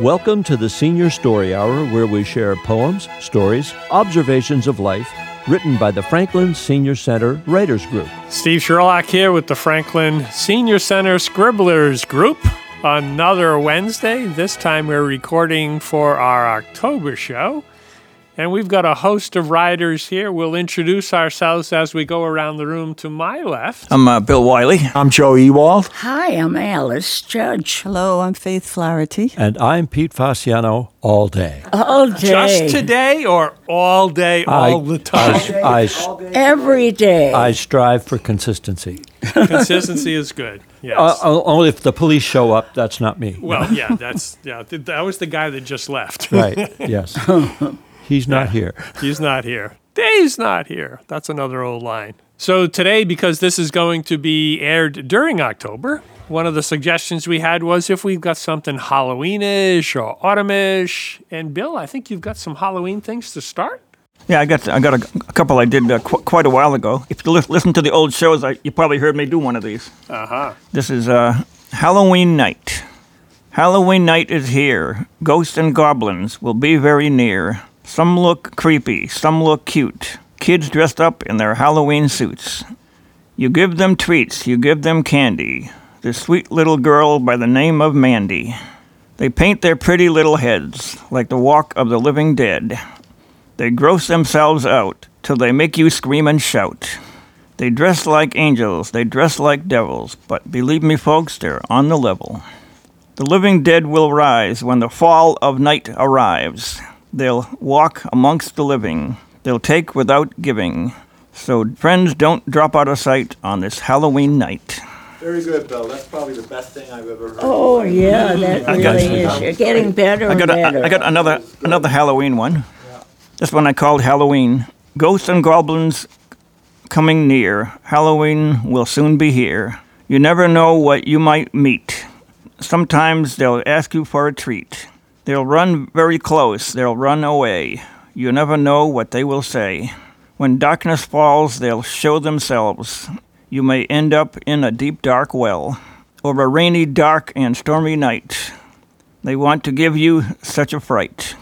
Welcome to the Senior Story Hour, where we share poems, stories, observations of life written by the Franklin Senior Center Writers Group. Steve Sherlock here with the Franklin Senior Center Scribblers Group. Another Wednesday. This time we're recording for our October show. And we've got a host of writers here. We'll introduce ourselves as we go around the room to my left. I'm uh, Bill Wiley. I'm Joe Ewald. Hi, I'm Alice Judge. Hello, I'm Faith Flaherty. And I'm Pete Fasciano all day. All day. Just today or all day, all the time? I, I, Every day. I strive for consistency. Consistency is good. Yes. Uh, only if the police show up, that's not me. well, yeah, that's yeah. th- That was the guy that just left. Right, yes. He's not here. He's not here. Dave's not here. That's another old line. So today, because this is going to be aired during October, one of the suggestions we had was if we've got something Halloweenish or autumnish. And Bill, I think you've got some Halloween things to start. Yeah, I got I got a, a couple I did uh, qu- quite a while ago. If you li- listen to the old shows, I, you probably heard me do one of these. Uh huh. This is uh, Halloween night. Halloween night is here. Ghosts and goblins will be very near. Some look creepy, some look cute. Kids dressed up in their Halloween suits. You give them treats, you give them candy. This sweet little girl by the name of Mandy. They paint their pretty little heads like the walk of the living dead. They gross themselves out till they make you scream and shout. They dress like angels, they dress like devils, but believe me, folks, they're on the level. The living dead will rise when the fall of night arrives. They'll walk amongst the living, they'll take without giving. So, friends, don't drop out of sight on this Halloween night. Very good, Bill. That's probably the best thing I've ever heard. oh, yeah, that I got really is. You're getting better I and got, better. a, I got another another Halloween one. This one I called Halloween. Ghosts and goblins coming near. Halloween will soon be here. You never know what you might meet. Sometimes they'll ask you for a treat. They'll run very close, they'll run away. You never know what they will say. When darkness falls, they'll show themselves. You may end up in a deep dark well, or a rainy, dark, and stormy night. They want to give you such a fright.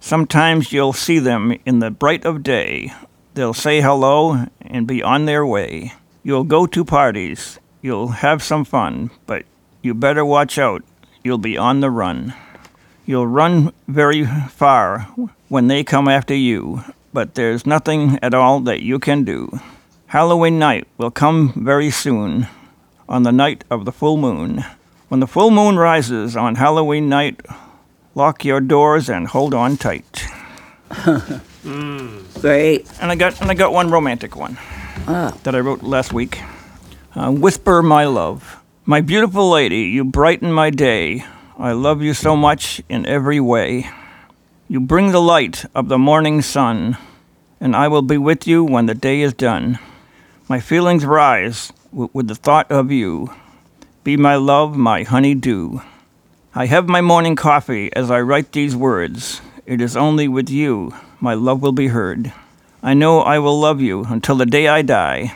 Sometimes you'll see them in the bright of day. They'll say hello and be on their way. You'll go to parties. You'll have some fun, but you better watch out. You'll be on the run. You'll run very far when they come after you, but there's nothing at all that you can do. Halloween night will come very soon, on the night of the full moon. When the full moon rises on Halloween night, lock your doors and hold on tight. Great. And I got and I got one romantic one that I wrote last week. Uh, Whisper my love, my beautiful lady, you brighten my day. I love you so much in every way. You bring the light of the morning sun, and I will be with you when the day is done. My feelings rise w- with the thought of you. Be my love, my honey dew. I have my morning coffee as I write these words. It is only with you my love will be heard. I know I will love you until the day I die.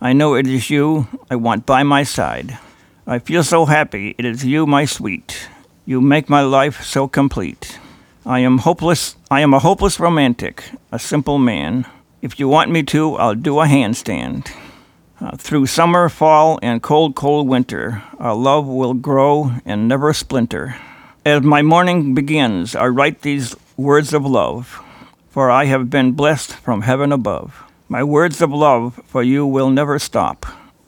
I know it is you I want by my side. I feel so happy it is you, my sweet. You make my life so complete. I am hopeless. I am a hopeless romantic, a simple man. If you want me to, I'll do a handstand. Uh, through summer, fall, and cold, cold winter, our love will grow and never splinter. As my morning begins, I write these words of love, for I have been blessed from heaven above. My words of love for you will never stop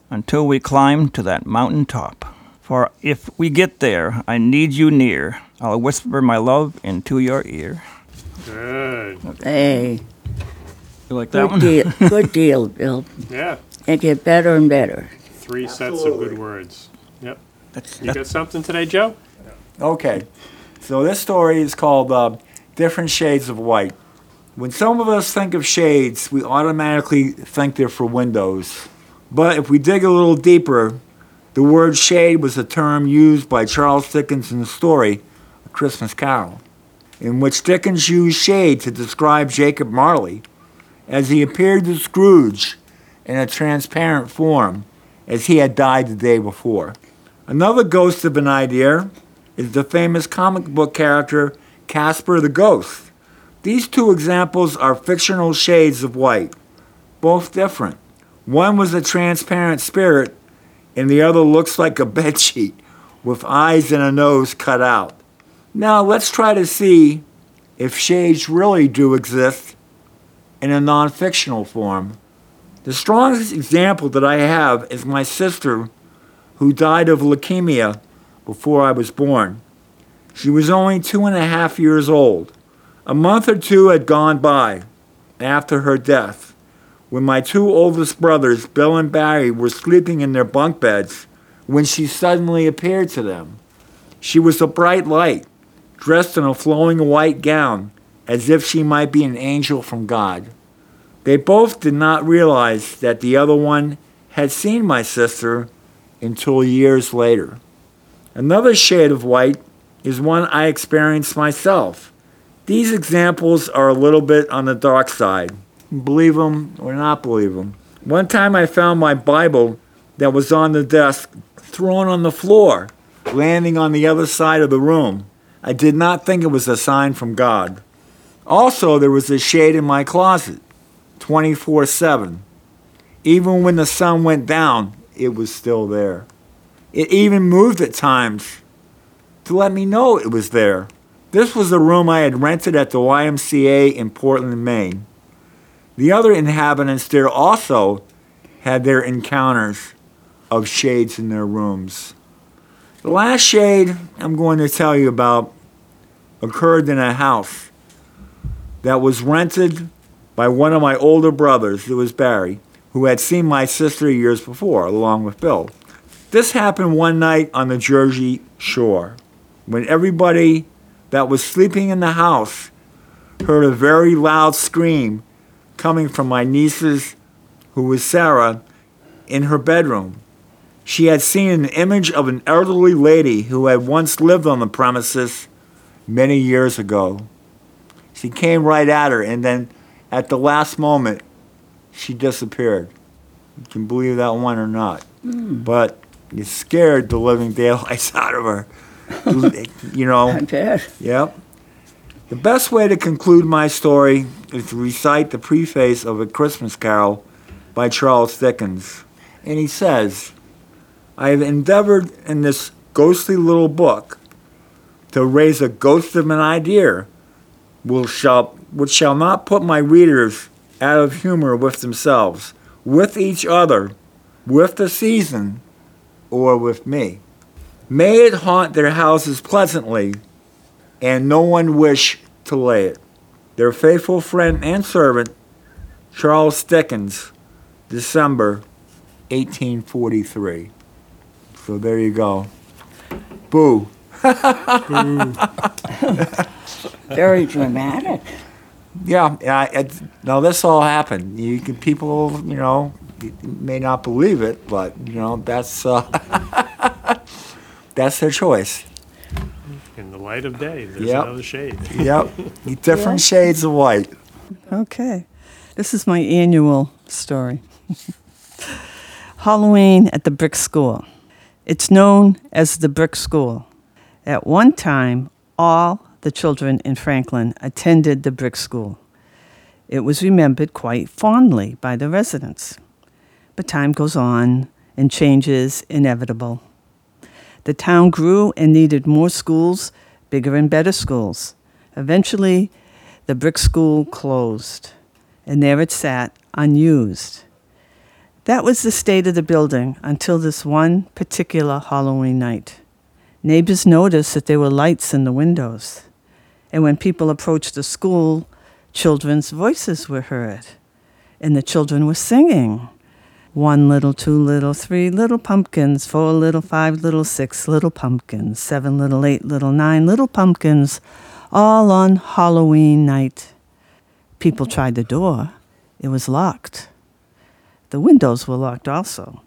until we climb to that mountain top. For if we get there, I need you near. I'll whisper my love into your ear. Good. Hey, You like that good one? deal. Good deal, Bill. Yeah. It get better and better. Three sets of good words. Yep. That's- You got something today, Joe? Okay. So this story is called uh, Different Shades of White. When some of us think of shades, we automatically think they're for windows. But if we dig a little deeper, the word shade was a term used by Charles Dickens' in the story, A Christmas Carol, in which Dickens used shade to describe Jacob Marley as he appeared to Scrooge in a transparent form as he had died the day before. Another ghost of an idea is the famous comic book character Casper the Ghost. These two examples are fictional shades of white, both different. One was a transparent spirit, and the other looks like a bedsheet with eyes and a nose cut out. Now let's try to see if shades really do exist in a non fictional form. The strongest example that I have is my sister, who died of leukemia before I was born. She was only two and a half years old. A month or two had gone by after her death when my two oldest brothers, Bill and Barry, were sleeping in their bunk beds when she suddenly appeared to them. She was a bright light, dressed in a flowing white gown, as if she might be an angel from God. They both did not realize that the other one had seen my sister until years later. Another shade of white is one I experienced myself. These examples are a little bit on the dark side. Believe them or not believe them. One time I found my Bible that was on the desk thrown on the floor, landing on the other side of the room. I did not think it was a sign from God. Also, there was a shade in my closet, 24 7. Even when the sun went down, it was still there. It even moved at times to let me know it was there. This was a room I had rented at the YMCA in Portland, Maine. The other inhabitants there also had their encounters of shades in their rooms. The last shade I'm going to tell you about occurred in a house that was rented by one of my older brothers, it was Barry, who had seen my sister years before, along with Bill. This happened one night on the Jersey shore when everybody that was sleeping in the house heard a very loud scream coming from my niece's, who was Sarah, in her bedroom. She had seen an image of an elderly lady who had once lived on the premises many years ago. She came right at her, and then at the last moment, she disappeared. You can believe that one or not. Hmm. But it scared the living daylights out of her. you know, I bet. Yep. The best way to conclude my story is to recite the preface of A Christmas Carol by Charles Dickens. And he says, I have endeavored in this ghostly little book to raise a ghost of an idea which shall, not put my readers out of humor with themselves, with each other, with the season, or with me. May it haunt their houses pleasantly, and no one wished to lay it. Their faithful friend and servant, Charles Dickens, December 1843. So there you go. Boo. Very dramatic. Yeah, yeah. It, now this all happened. You can people, you know, may not believe it, but you know that's uh, that's their choice. In the light of day, there's Yep. another shade. Yep, different shades of white. Okay. This is my annual story. Halloween at the Brick School. It's known as the Brick School. At one time, all the children in Franklin attended the Brick School. It was remembered quite fondly by the residents. But time goes on and change is inevitable. The town grew and needed more schools, bigger and better schools. Eventually, the brick school closed, and there it sat, unused. That was the state of the building until this one particular Halloween night. Neighbors noticed that there were lights in the windows, and when people approached the school, children's voices were heard, and the children were singing. One little, two little, three little pumpkins, four little, five little, six little pumpkins, seven little, eight little, nine little pumpkins, all on Halloween night. People tried the door. It was locked. The windows were locked also.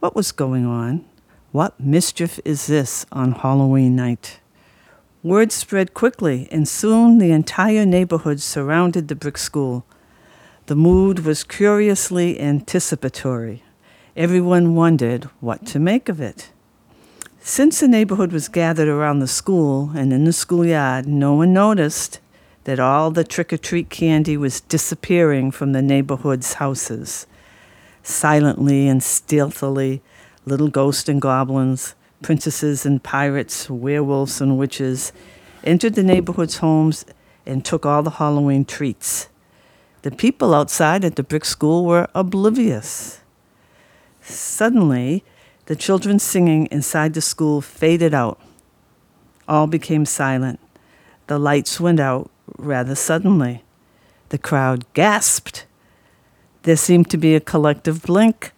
What was going on? What mischief is this on Halloween night? Word spread quickly, and soon the entire neighborhood surrounded the brick school. The mood was curiously anticipatory. Everyone wondered what to make of it. Since the neighborhood was gathered around the school and in the schoolyard, no one noticed that all the trick or treat candy was disappearing from the neighborhood's houses. Silently and stealthily, little ghosts and goblins, princesses and pirates, werewolves and witches entered the neighborhood's homes and took all the Halloween treats. The people outside at the brick school were oblivious. Suddenly, the children singing inside the school faded out. All became silent. The lights went out rather suddenly. The crowd gasped. There seemed to be a collective blink.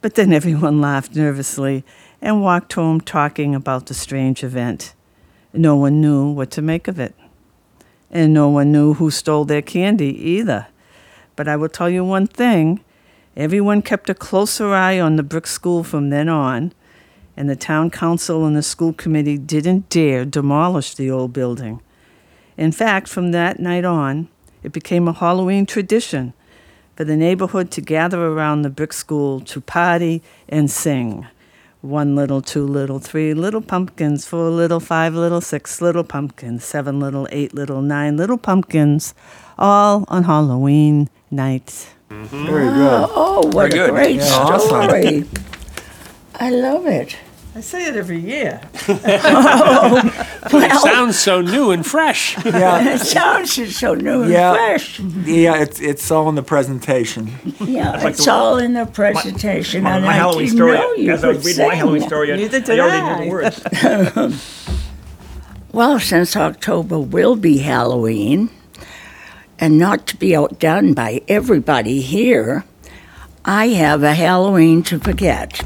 But then everyone laughed nervously and walked home talking about the strange event. No one knew what to make of it. And no one knew who stole their candy either. But I will tell you one thing everyone kept a closer eye on the brick school from then on, and the town council and the school committee didn't dare demolish the old building. In fact, from that night on, it became a Halloween tradition for the neighborhood to gather around the brick school to party and sing. One little, two little, three little pumpkins, four little, five little, six little pumpkins, seven little, eight little, nine little pumpkins, all on Halloween night. Mm-hmm. Very good. Oh, what Very a good. great Yeah, story. I love it. I say it every year. It sounds so new and fresh. Yeah, It sounds just so new and Yeah. fresh. yeah. It's it's all in the presentation. Yeah, like it's the- all in the presentation. My, and my I Halloween didn't story, know you as I was could reading my sing. Halloween story, I, Neither I did already I. knew the words. Well, since October will be Halloween, and not to be outdone by everybody here, I have a Halloween to forget.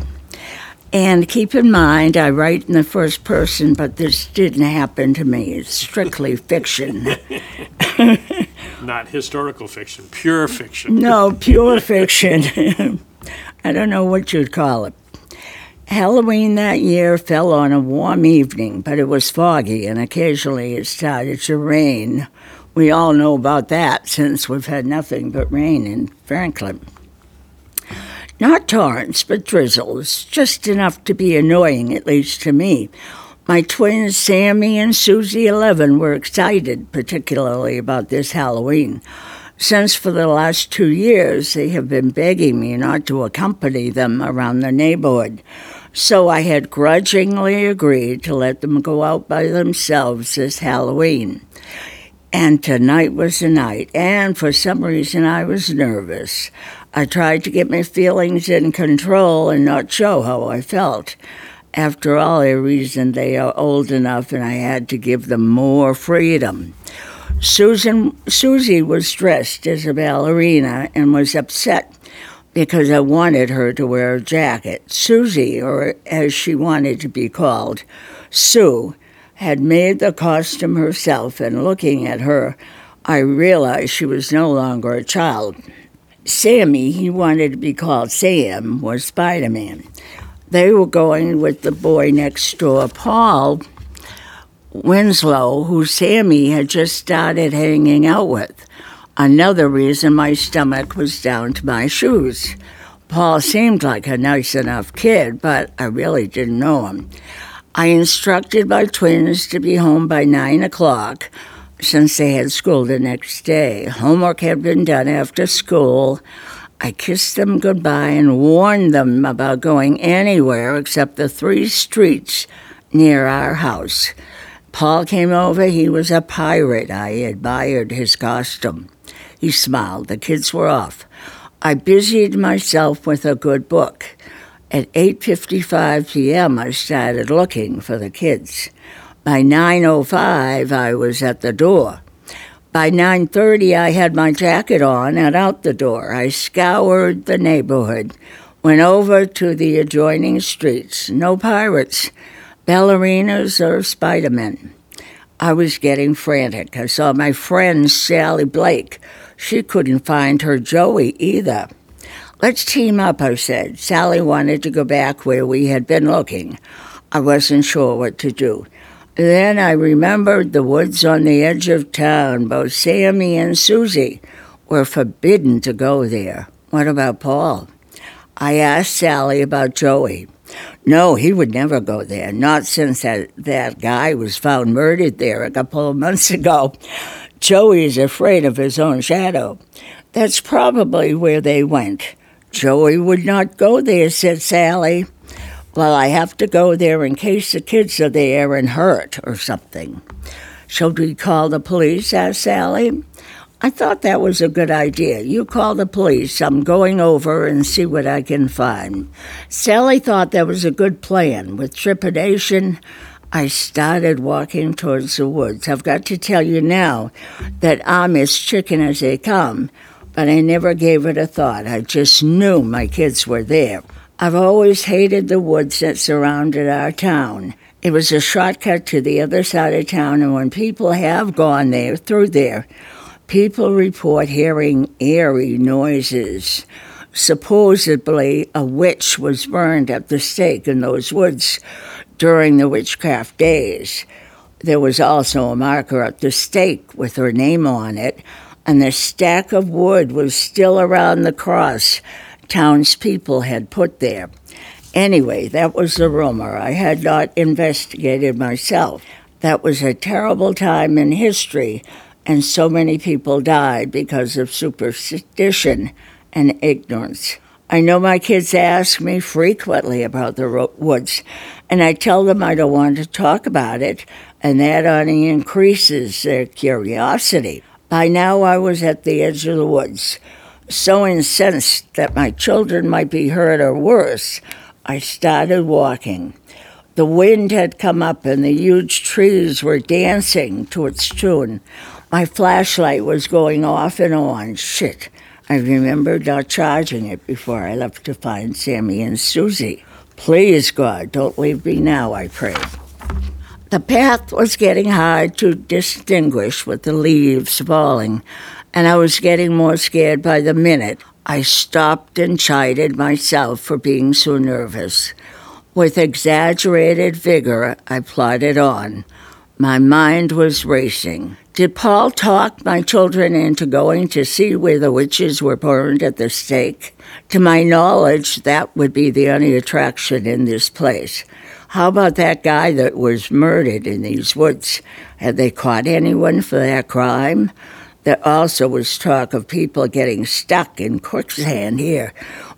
And keep in mind, I write in the first person, but this didn't happen to me. It's strictly fiction. Not historical fiction, pure fiction. No, pure fiction. I don't know what you'd call it. Halloween that year fell on a warm evening, but it was foggy and occasionally it started to rain. We all know about that since we've had nothing but rain in Franklin. Not torrents, but drizzles, just enough to be annoying, at least to me. My twins, Sammy and Susie 11, were excited, particularly about this Halloween since for the last two years they have been begging me not to accompany them around the neighborhood. So I had grudgingly agreed to let them go out by themselves this Halloween. And tonight was the night, and for some reason I was nervous. I tried to get my feelings in control and not show how I felt. After all, I reasoned they are old enough and I had to give them more freedom. Susan Susie was dressed as a ballerina and was upset because I wanted her to wear a jacket. Susie, or as she wanted to be called, Sue, had made the costume herself, and looking at her, I realized she was no longer a child. Sammy, he wanted to be called Sam, was Spider Man. They were going with the boy next door, Paul, Winslow, who Sammy had just started hanging out with. Another reason my stomach was down to my shoes. Paul seemed like a nice enough kid, but I really didn't know him. I instructed my twins to be home by nine o'clock since they had school the next day. Homework had been done after school. I kissed them goodbye and warned them about going anywhere except the three streets near our house. Paul came over. He was a pirate. I admired his costume. He smiled. The kids were off. I busied myself with a good book. At 8:55 p.m., I started looking for the kids. By 9:05, I was at the door. By 9:30, I had my jacket on and out the door. I scoured the neighborhood, went over to the adjoining streets. No pirates, ballerinas, or Spider-Men. I was getting frantic. I saw my friend Sally Blake. She couldn't find her Joey either. Let's team up, I said. Sally wanted to go back where we had been looking. I wasn't sure what to do. Then I remembered the woods on the edge of town. Both Sammy and Susie were forbidden to go there. What about Paul? I asked Sally about Joey. No, he would never go there, not since that, that guy was found murdered there a couple of months ago. Joey is afraid of his own shadow. That's probably where they went. Joey would not go there, said Sally. Well, I have to go there in case the kids are there and hurt or something. Should we call the police? asked Sally. I thought that was a good idea. You call the police. I'm going over and see what I can find. Sally thought that was a good plan. With trepidation, I started walking towards the woods. I've got to tell you now that I'm as chicken as they come, but I never gave it a thought. I just knew my kids were there. I've always hated the woods that surrounded our town. It was a shortcut to the other side of town, and when people have gone there, through there, people report hearing eerie noises. Supposedly, a witch was burned at the stake in those woods during the witchcraft days. There was also a marker at the stake with her name on it, and the stack of wood was still around the cross townspeople had put there. Anyway, that was the rumor. I had not investigated myself. That was a terrible time in history, and so many people died because of superstition and ignorance. I know my kids ask me frequently about the woods, and I tell them I don't want to talk about it, and that only increases their curiosity. By now, I was at the edge of the woods, so incensed that my children might be hurt or worse. I started walking. The wind had come up and the huge trees were dancing to its tune. My flashlight was going off and on. Shit. I remembered not charging it before I left to find Sammy and Susie. Please, God, don't leave me now, I prayed. The path was getting hard to distinguish with the leaves falling, and I was getting more scared by the minute. I stopped and chided myself for being so nervous. With exaggerated vigor, I plodded on. My mind was racing. Did Paul talk my children into going to see where the witches were burned at the stake? To my knowledge, that would be the only attraction in this place. How about that guy that was murdered in these woods? Had they caught anyone for that crime? There also was talk of people getting stuck in quicksand here,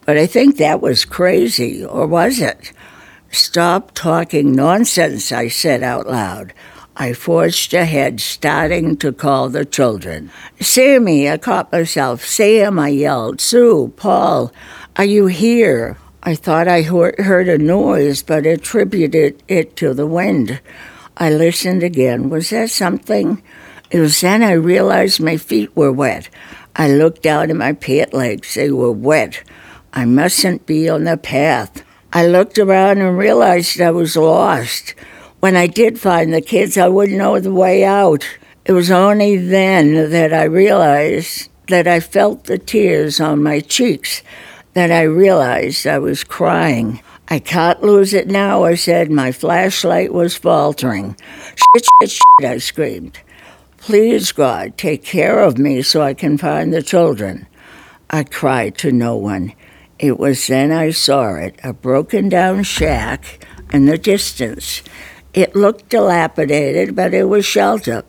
but I think that was crazy, or was it? Stop talking nonsense, I said out loud. I forged ahead, starting to call the children. Sammy, I caught myself. Sam, I yelled. Sue, Paul, are you here? I thought I heard a noise, but attributed it to the wind. I listened again. Was that something? It was then I realized my feet were wet. I looked down at my pant legs. They were wet. I mustn't be on the path. I looked around and realized I was lost. When I did find the kids, I wouldn't know the way out. It was only then that I realized that I felt the tears on my cheeks that I realized I was crying. I can't lose it now, I said. My flashlight was faltering. Shit, shit, shit, I screamed. Please, God, take care of me so I can find the children. I cried to no one. It was then I saw it a broken down shack in the distance. It looked dilapidated, but it was shelter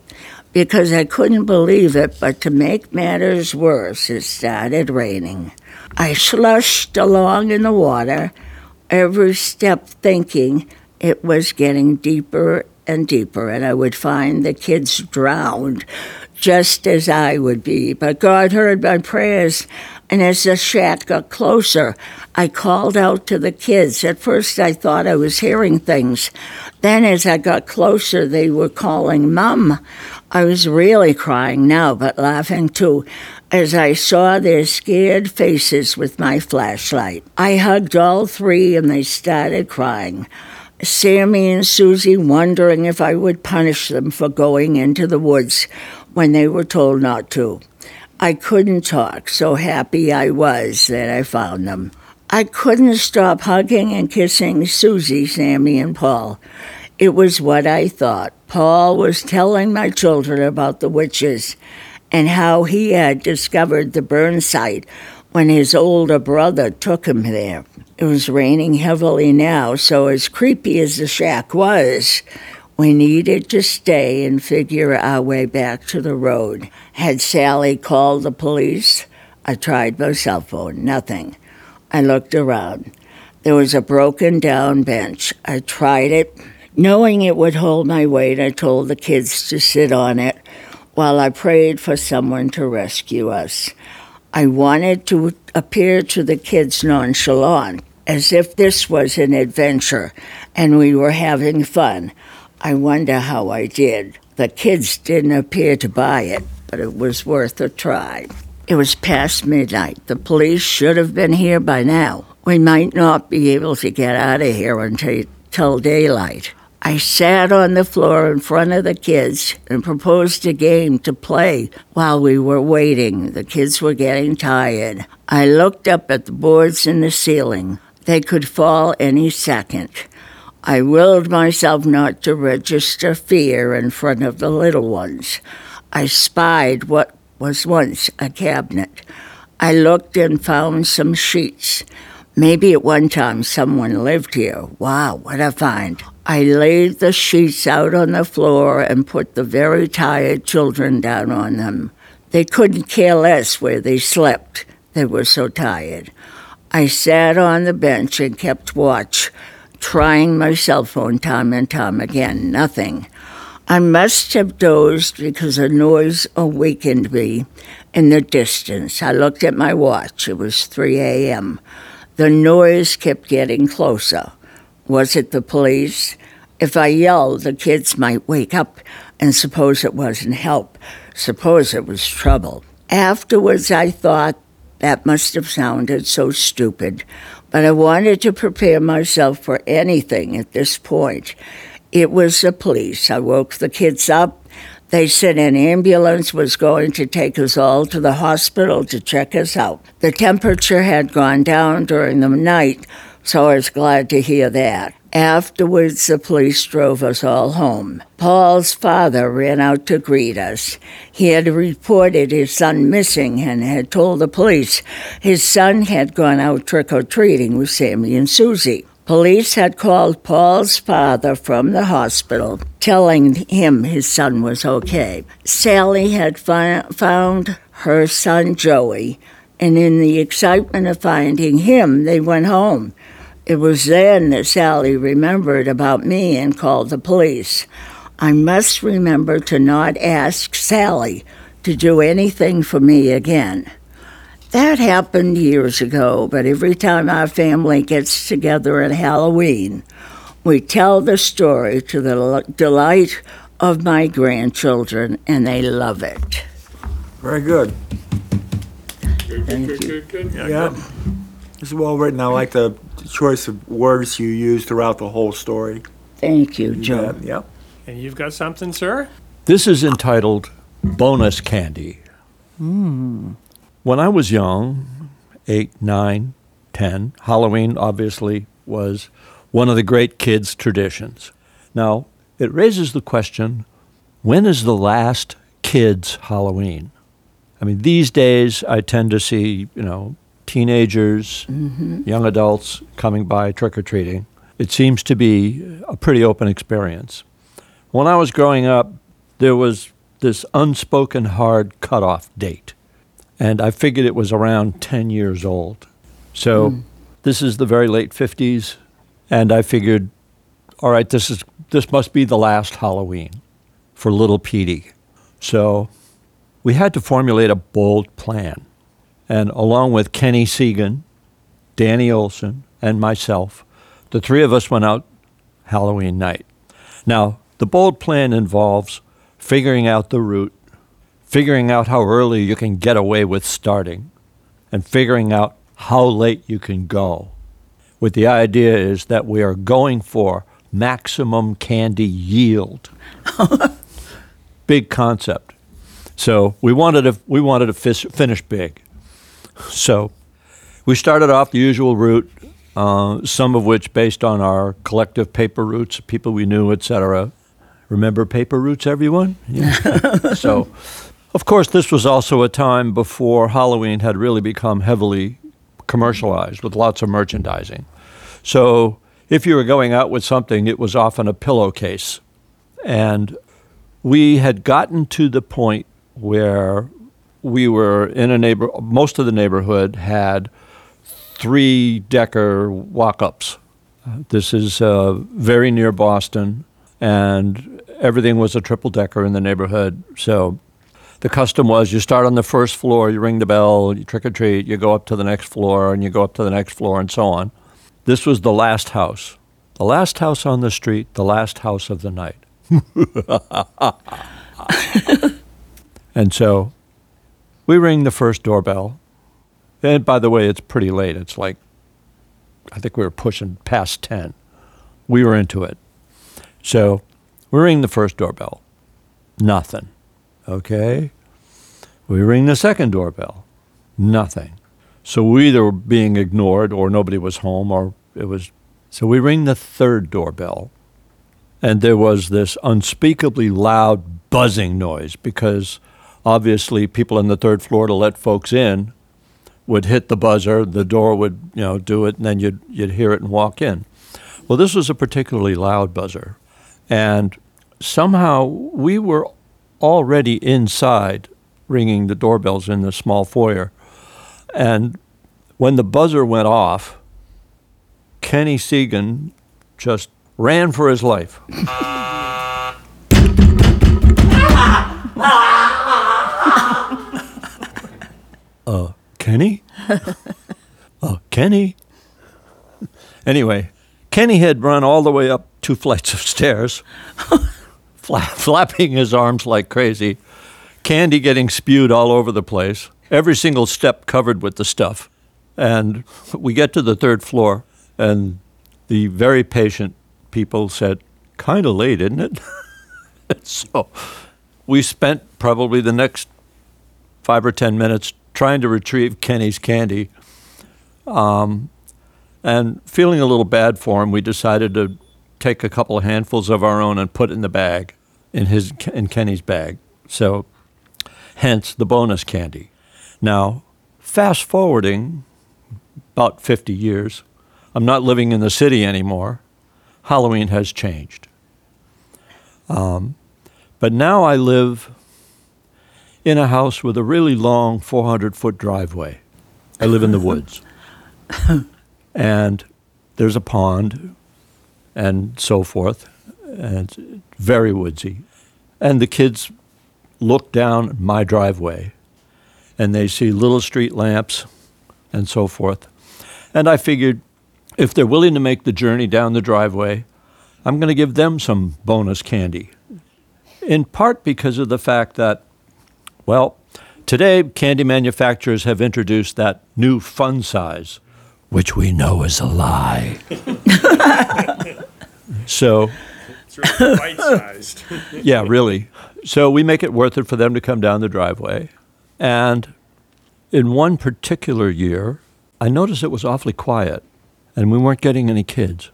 because I couldn't believe it. But to make matters worse, it started raining. I slushed along in the water, every step thinking it was getting deeper and deeper, and I would find the kids drowned just as I would be. But God heard my prayers, and as the shack got closer, I called out to the kids. At first, I thought I was hearing things. Then, as I got closer, they were calling Mum. I was really crying now, but laughing too as I saw their scared faces with my flashlight. I hugged all three and they started crying. Sammy and Susie wondering if I would punish them for going into the woods when they were told not to. I couldn't talk, so happy I was that I found them. I couldn't stop hugging and kissing Susie, Sammy, and Paul. It was what I thought. Paul was telling my children about the witches and how he had discovered the burn site when his older brother took him there. It was raining heavily now, so as creepy as the shack was, we needed to stay and figure our way back to the road. Had Sally called the police? I tried my cell phone, nothing. I looked around. There was a broken down bench. I tried it. Knowing it would hold my weight, I told the kids to sit on it while I prayed for someone to rescue us. I wanted to appear to the kids nonchalant, as if this was an adventure and we were having fun. I wonder how I did. The kids didn't appear to buy it, but it was worth a try. It was past midnight. The police should have been here by now. We might not be able to get out of here until, until daylight. I sat on the floor in front of the kids and proposed a game to play while we were waiting. The kids were getting tired. I looked up at the boards in the ceiling. They could fall any second. I willed myself not to register fear in front of the little ones. I spied what was once a cabinet. I looked and found some sheets. Maybe at one time someone lived here. Wow, what a find. I laid the sheets out on the floor and put the very tired children down on them. They couldn't care less where they slept, they were so tired. I sat on the bench and kept watch trying my cell phone time and time again. Nothing. I must have dozed because a noise awakened me in the distance. I looked at my watch. It was 3 a.m. The noise kept getting closer. Was it the police? If I yelled, the kids might wake up and suppose it wasn't help. Suppose it was trouble. Afterwards, I thought that must have sounded so stupid but I wanted to prepare myself for anything at this point. It was the police. I woke the kids up. They said an ambulance was going to take us all to the hospital to check us out. The temperature had gone down during the night, so I was glad to hear that. Afterwards, the police drove us all home. Paul's father ran out to greet us. He had reported his son missing and had told the police his son had gone out trick or treating with Sammy and Susie. Police had called Paul's father from the hospital, telling him his son was okay. Sally had fi- found her son Joey, and in the excitement of finding him, they went home. It was then that Sally remembered about me and called the police. I must remember to not ask Sally to do anything for me again. That happened years ago, but every time our family gets together at Halloween, we tell the story to the delight of my grandchildren, and they love it. Very good. Good, Thank good, you. good, good. Yeah, Yeah. good. This is well written. I like the choice of words you use throughout the whole story. Thank you, Joe. Yeah, Yep. And you've got something, sir? This is entitled Bonus Candy. Hmm. When I was young, eight, nine, ten, Halloween obviously was one of the great kids' traditions. Now, it raises the question when is the last kids' Halloween? I mean, these days I tend to see, you know, teenagers, mm-hmm. young adults coming by trick or treating. It seems to be a pretty open experience. When I was growing up, there was this unspoken hard cutoff date. And I figured it was around 10 years old. So hmm. this is the very late 50s. And I figured, all right, this, is, this must be the last Halloween for little Petey. So we had to formulate a bold plan. And along with Kenny Segan, Danny Olson, and myself, the three of us went out Halloween night. Now, the bold plan involves figuring out the route, figuring out how early you can get away with starting, and figuring out how late you can go. With the idea is that we are going for maximum candy yield. big concept. So we wanted to we wanted to fish, finish big. So we started off the usual route, uh, some of which based on our collective paper routes, people we knew, etc. Remember paper routes, everyone? Yeah. so, of course, this was also a time before Halloween had really become heavily commercialized with lots of merchandising. So if you were going out with something, it was often a pillowcase. And we had gotten to the point where we were in a neighbor, most of the neighborhood had three decker walk ups. This is uh, very near Boston, and everything was a triple decker in the neighborhood. So the custom was you start on the first floor, you ring the bell, you trick or treat, you go up to the next floor, and you go up to the next floor, and so on. This was the last house. The last house on the street, the last house of the night. and so we ring the first doorbell. And by the way, it's pretty late. It's like, I think we were pushing past 10. We were into it. So we ring the first doorbell. Nothing. Okay. We ring the second doorbell. Nothing. So we either were being ignored or nobody was home or it was. So we ring the third doorbell. And there was this unspeakably loud buzzing noise because obviously people on the third floor to let folks in would hit the buzzer, the door would, you know, do it, and then you'd, you'd hear it and walk in. Well, this was a particularly loud buzzer. And somehow we were already inside ringing the doorbells in the small foyer. And when the buzzer went off, Kenny Segan just ran for his life. Kenny? uh, Kenny? Anyway, Kenny had run all the way up two flights of stairs, fla- flapping his arms like crazy, candy getting spewed all over the place, every single step covered with the stuff. And we get to the third floor, and the very patient people said, Kind of late, isn't it? so we spent probably the next five or ten minutes trying to retrieve Kenny's candy. Um, and feeling a little bad for him, we decided to take a couple of handfuls of our own and put in the bag, in his in Kenny's bag. So, hence the bonus candy. Now, fast forwarding about 50 years, I'm not living in the city anymore. Halloween has changed. Um, but now I live in a house with a really long 400 foot driveway. I live in the woods. and there's a pond and so forth. And it's very woodsy. And the kids look down my driveway and they see little street lamps and so forth. And I figured if they're willing to make the journey down the driveway, I'm going to give them some bonus candy. In part because of the fact that, well, today candy manufacturers have introduced that new fun size, which we know is a lie. so, It's really bite sized. yeah, really. So we make it worth it for them to come down the driveway. And in one particular year, I noticed it was awfully quiet and we weren't getting any kids.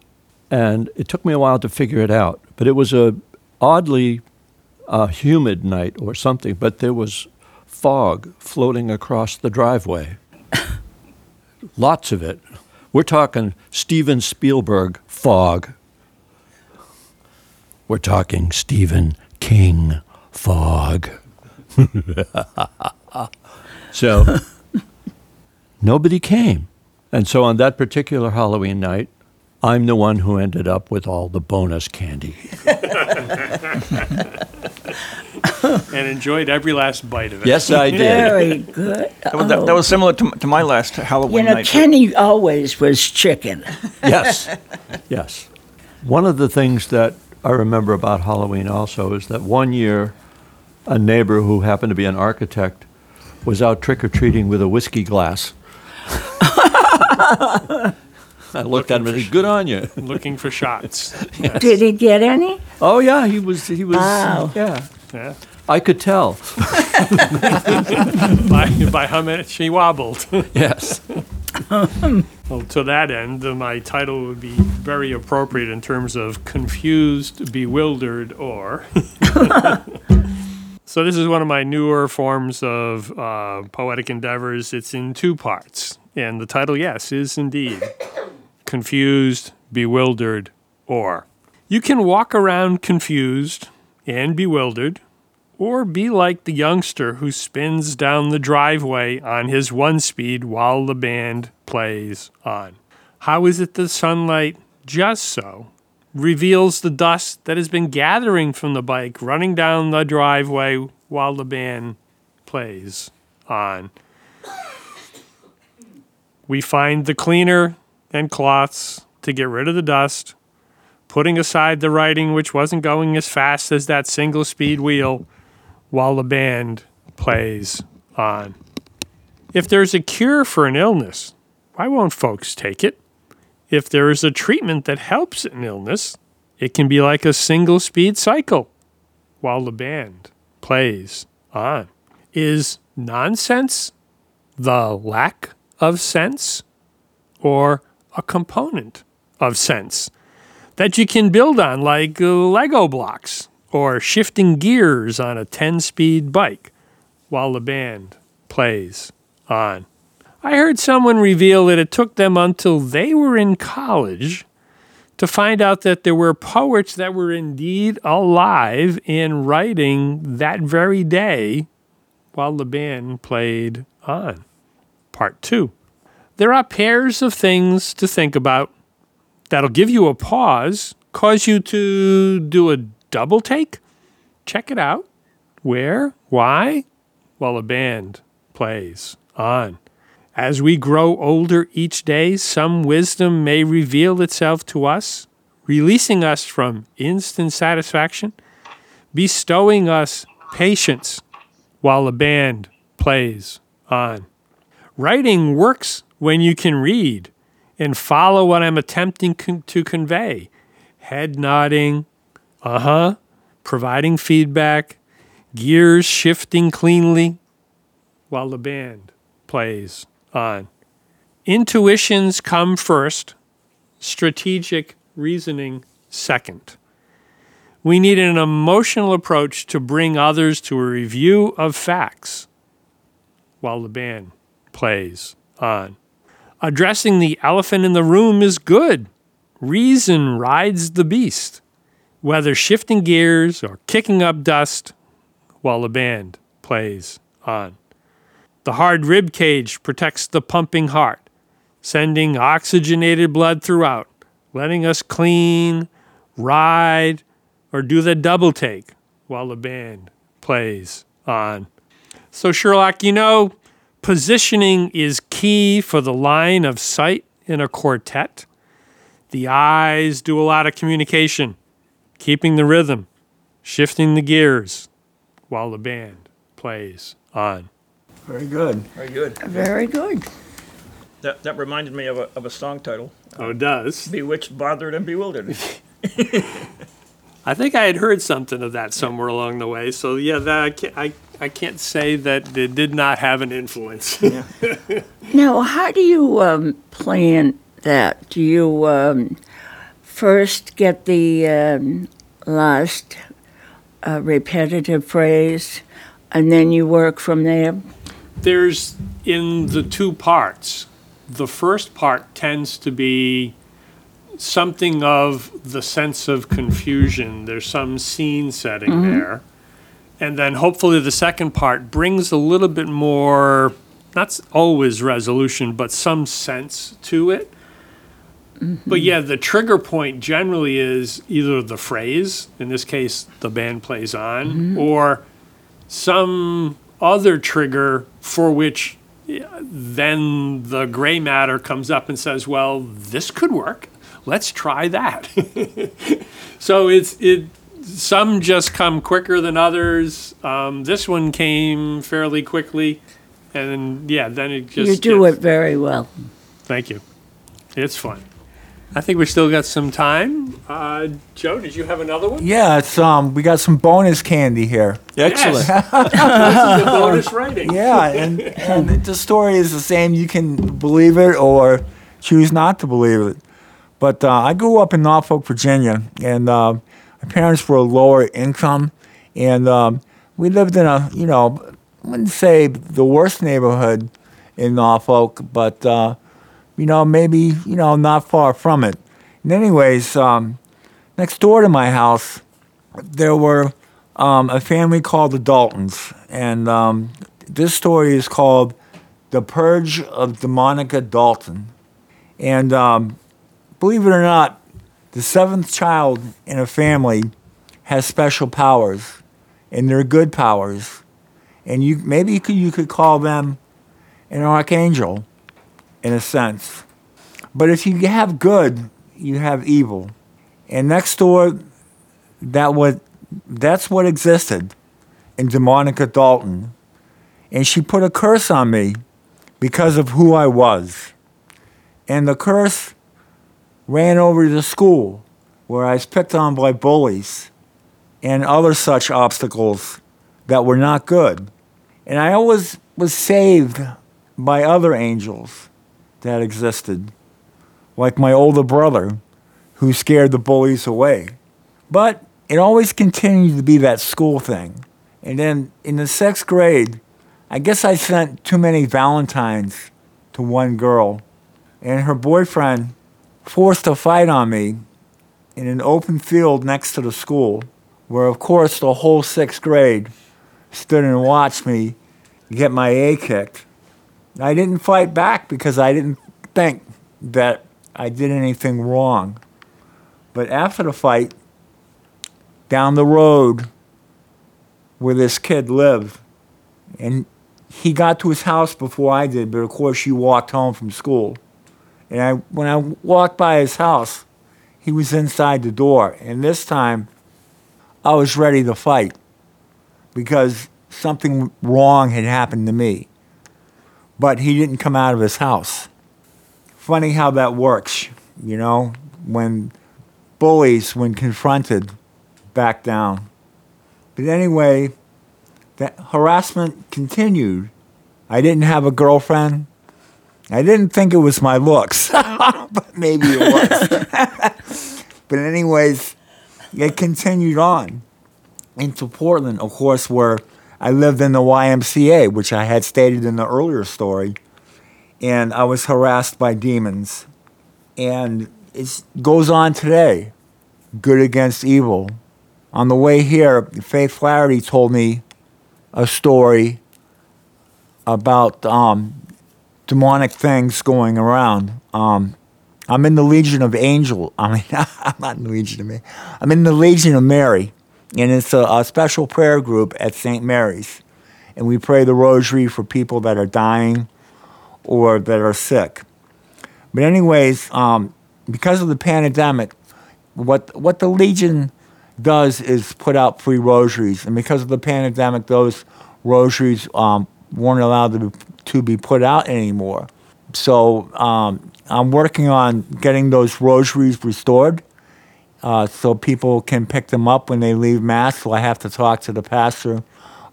And it took me a while to figure it out, but it was a oddly uh, humid night or something, but there was fog floating across the driveway. Lots of it. We're talking Steven Spielberg fog. We're talking Stephen King fog. so nobody came. And so on that particular Halloween night, I'm the one who ended up with all the bonus candy. And enjoyed every last bite of it. Yes, I did. Very good. That was, that, that was similar to, to my last Halloween You know, night. Kenny always was chicken. Yes. Yes. One of the things that I remember about Halloween also is that one year a neighbor who happened to be an architect was out trick or treating with a whiskey glass. I looked at him and said, "Good on you." Looking for shots. Did he get any? Oh yeah, he was. He was. Wow. Yeah, Yeah. I could tell. by, by how much she wobbled. Yes. well, to that end, uh, my title would be very appropriate in terms of confused, bewildered, or. so, this is one of my newer forms of uh, poetic endeavors. It's in two parts. And the title, yes, is indeed Confused, Bewildered, or. You can walk around confused and bewildered, or be like the youngster who spins down the driveway on his one speed while the band plays on. How is it the sunlight, just so, reveals the dust that has been gathering from the bike running down the driveway while the band plays on? We find the cleaner and cloths to get rid of the dust, putting aside the writing which wasn't going as fast as that single speed wheel while the band plays on. If there's a cure for an illness, why won't folks take it? If there is a treatment that helps an illness, it can be like a single speed cycle while the band plays on. Is nonsense the lack of sense or a component of sense that you can build on like Lego blocks or shifting gears on a 10 speed bike while the band plays on. I heard someone reveal that it took them until they were in college to find out that there were poets that were indeed alive and writing that very day while the band played on. Part two. There are pairs of things to think about that'll give you a pause, cause you to do a double take. Check it out. Where? Why? While a band plays on. As we grow older each day, some wisdom may reveal itself to us, releasing us from instant satisfaction, bestowing us patience while a band plays on. Writing works when you can read and follow what I'm attempting con- to convey. Head nodding, uh huh, providing feedback, gears shifting cleanly while the band plays on. Intuitions come first, strategic reasoning second. We need an emotional approach to bring others to a review of facts while the band plays on. Addressing the elephant in the room is good. Reason rides the beast, whether shifting gears or kicking up dust while the band plays on. The hard rib cage protects the pumping heart, sending oxygenated blood throughout, letting us clean, ride, or do the double take while the band plays on. So, Sherlock, you know, positioning is key for the line of sight in a quartet. The eyes do a lot of communication, keeping the rhythm, shifting the gears while the band plays on. Very good. Very good. Very good. That, that reminded me of a, of a song title Oh, it does. Bewitched, Bothered, and Bewildered. I think I had heard something of that somewhere along the way. So yeah, that I can't, I, I can't say that it did not have an influence. Now, how do you um, plan that? Do you um, first get the um, last uh, repetitive phrase and then you work from there? There's in the two parts. The first part tends to be something of the sense of confusion. There's some scene setting mm-hmm. there. And then hopefully the second part brings a little bit more, not always resolution, but some sense to it. Mm-hmm. But yeah, the trigger point generally is either the phrase, in this case, the band plays on, mm-hmm. or some other trigger for which eh, then the gray matter comes up and says, well, this could work. Let's try that. so it's it. Some just come quicker than others. Um, this one came fairly quickly, and yeah, then it just you do gets- it very well. Thank you. It's fun. I think we still got some time. Uh, Joe, did you have another one? Yeah, it's um, we got some bonus candy here. Excellent. Yes. this is bonus rating. Yeah, and and the story is the same. You can believe it or choose not to believe it. But uh, I grew up in Norfolk, Virginia, and uh, my parents were lower income, and um, we lived in a you know, I wouldn't say the worst neighborhood in Norfolk, but uh, you know maybe you know not far from it. And anyways, um, next door to my house, there were um, a family called the Daltons, and um, this story is called "The Purge of Demonica Dalton." And um, believe it or not, the seventh child in a family has special powers, and they're good powers. And you maybe you could, you could call them an archangel, in a sense. But if you have good, you have evil. And next door, that what that's what existed in Demonica Dalton. And she put a curse on me because of who I was. And the curse ran over to the school where I was picked on by bullies and other such obstacles that were not good. And I always was saved by other angels that existed, like my older brother who scared the bullies away. But it always continued to be that school thing. And then in the sixth grade, I guess I sent too many Valentines to one girl, and her boyfriend forced a fight on me in an open field next to the school, where, of course, the whole sixth grade stood and watched me get my A kicked. I didn't fight back because I didn't think that I did anything wrong. But after the fight, down the road where this kid lived, and he got to his house before I did, but of course she walked home from school. And I, when I walked by his house, he was inside the door. And this time, I was ready to fight because something wrong had happened to me. But he didn't come out of his house. Funny how that works, you know, when bullies, when confronted, back down. But anyway, that harassment continued. I didn't have a girlfriend. I didn't think it was my looks, but maybe it was. but anyways, it continued on into Portland, of course, where I lived in the YMCA, which I had stated in the earlier story, and I was harassed by demons. And it goes on today, good against evil. On the way here, Faith Flaherty told me a story about um, demonic things going around. Um, I'm in the Legion of Angel. I mean, I'm not in the Legion of Mary. I'm in the Legion of Mary, and it's a, a special prayer group at St. Mary's, and we pray the Rosary for people that are dying or that are sick. But anyways, um, because of the pandemic, what what the Legion does is put out free rosaries, and because of the pandemic, those rosaries um, weren't allowed to be, to be put out anymore. So um, I'm working on getting those rosaries restored, uh, so people can pick them up when they leave mass. So I have to talk to the pastor,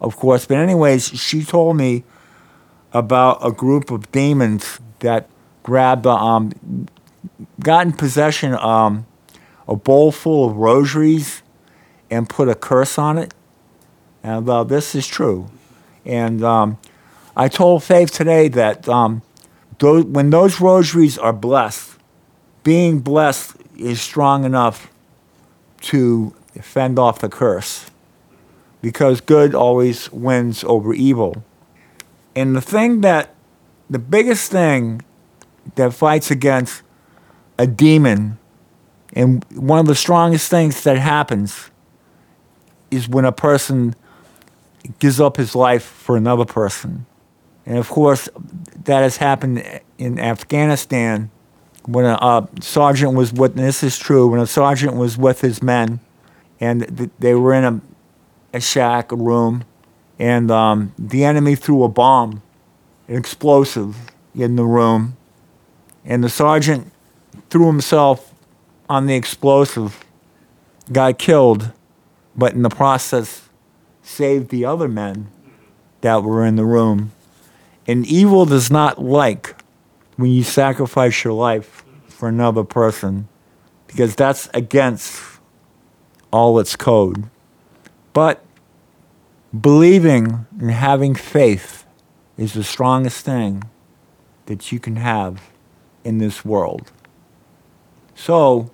of course. But anyways, she told me about a group of demons that grabbed, um, got in possession um, a bowl full of rosaries and put a curse on it. And uh, this is true. And um, I told Faith today that um, those, when those rosaries are blessed, being blessed is strong enough to fend off the curse because good always wins over evil. And the thing that, the biggest thing that fights against a demon, and one of the strongest things that happens is when a person gives up his life for another person. And of course, that has happened in Afghanistan when a, sergeant was with, this is true, when a sergeant was with his men and th- they were in a, a shack, a room, and um, the enemy threw a bomb, an explosive, in the room. And the sergeant threw himself on the explosive, got killed, but in the process saved the other men that were in the room. And evil does not like when you sacrifice your life for another person because that's against all its code. But believing and having faith is the strongest thing that you can have in this world. So,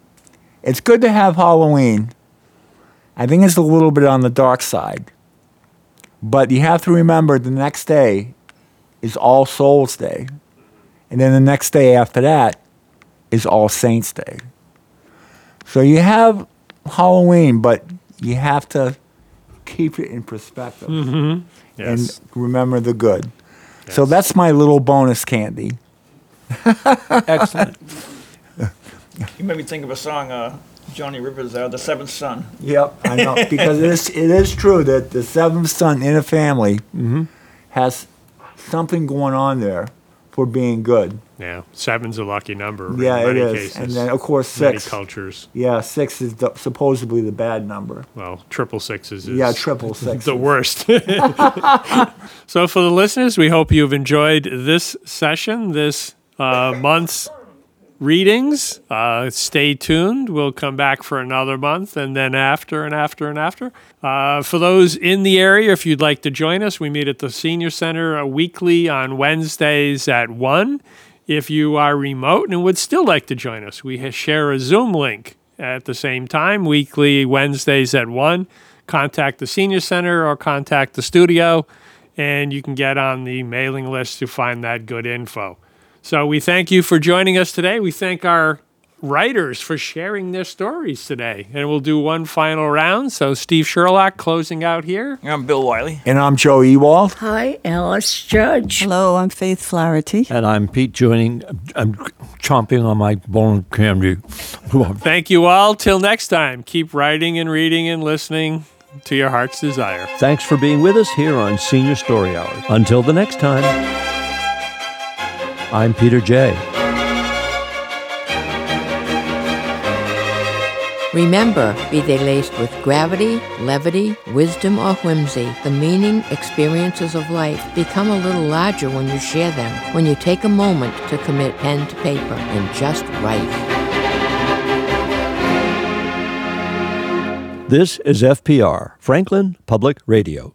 it's good to have Halloween. I think it's a little bit on the dark side. But you have to remember the next day is All Souls Day. And then the next day after that is All Saints Day. So you have Halloween, but you have to keep it in perspective Yes. and remember the good. So that's my little bonus candy. Excellent. You made me think of a song, uh, Johnny Rivers, uh, "The Seventh Son." Yep, I know because it is, it is true that the seventh son in a family has something going on there for being good. yeah, seven's a lucky number. Yeah, in it is, cases. and then of course many six. cultures. Yeah, six is the, supposedly the bad number. Well, triple sixes is Yeah, triple six. the worst. so, for the listeners, we hope you've enjoyed this session, this uh, month's readings. Uh, stay tuned. We'll come back for another month and then after and after and after. Uh, for those in the area, if you'd like to join us, we meet at the Senior Center uh, weekly on Wednesdays at 1. If you are remote and would still like to join us, we share a Zoom link at the same time, weekly Wednesdays at 1. Contact the Senior Center or contact the studio, and you can get on the mailing list to find that good info. So we thank you for joining us today. We thank our writers for sharing their stories today. And we'll do one final round. So Steve Sherlock closing out here. I'm Bill Wiley. And I'm Joe Ewald. Hi, Alice Judge. Hello, I'm Faith Flaherty. And I'm Pete joining. I'm chomping on my bone candy. Thank you all. Till next time, keep writing and reading and listening to your heart's desire. Thanks for being with us here on Senior Story Hour. Until the next time, I'm Peter J. Remember, be they laced with gravity, levity, wisdom, or whimsy, the meaning, experiences of life become a little larger when you share them, when you take a moment to commit pen to paper and just write. This is FPR, Franklin Public Radio.